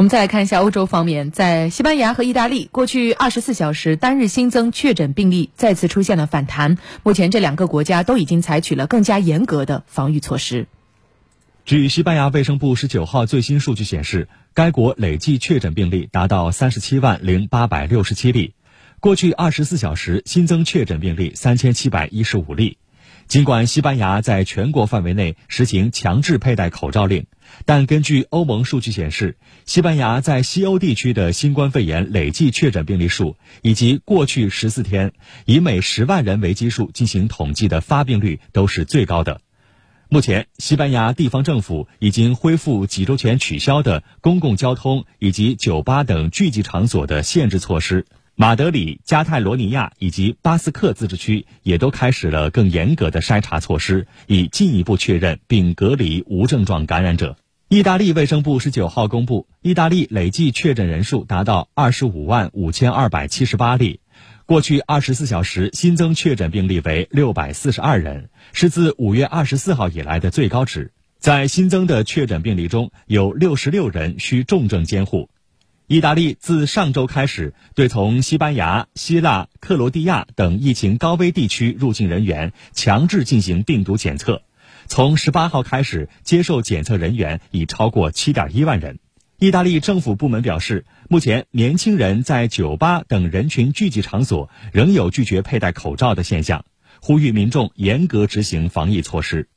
我们再来看一下欧洲方面，在西班牙和意大利，过去二十四小时单日新增确诊病例再次出现了反弹。目前，这两个国家都已经采取了更加严格的防御措施。据西班牙卫生部十九号最新数据显示，该国累计确诊病例达到三十七万零八百六十七例，过去二十四小时新增确诊病例三千七百一十五例。尽管西班牙在全国范围内实行强制佩戴口罩令，但根据欧盟数据显示，西班牙在西欧地区的新冠肺炎累计确诊病例数以及过去十四天以每十万人为基数进行统计的发病率都是最高的。目前，西班牙地方政府已经恢复几周前取消的公共交通以及酒吧等聚集场所的限制措施。马德里、加泰罗尼亚以及巴斯克自治区也都开始了更严格的筛查措施，以进一步确认并隔离无症状感染者。意大利卫生部十九号公布，意大利累计确诊人数达到二十五万五千二百七十八例，过去二十四小时新增确诊病例为六百四十二人，是自五月二十四号以来的最高值。在新增的确诊病例中，有六十六人需重症监护。意大利自上周开始，对从西班牙、希腊、克罗地亚等疫情高危地区入境人员强制进行病毒检测。从十八号开始，接受检测人员已超过七点一万人。意大利政府部门表示，目前年轻人在酒吧等人群聚集场所仍有拒绝佩戴口罩的现象，呼吁民众严格执行防疫措施。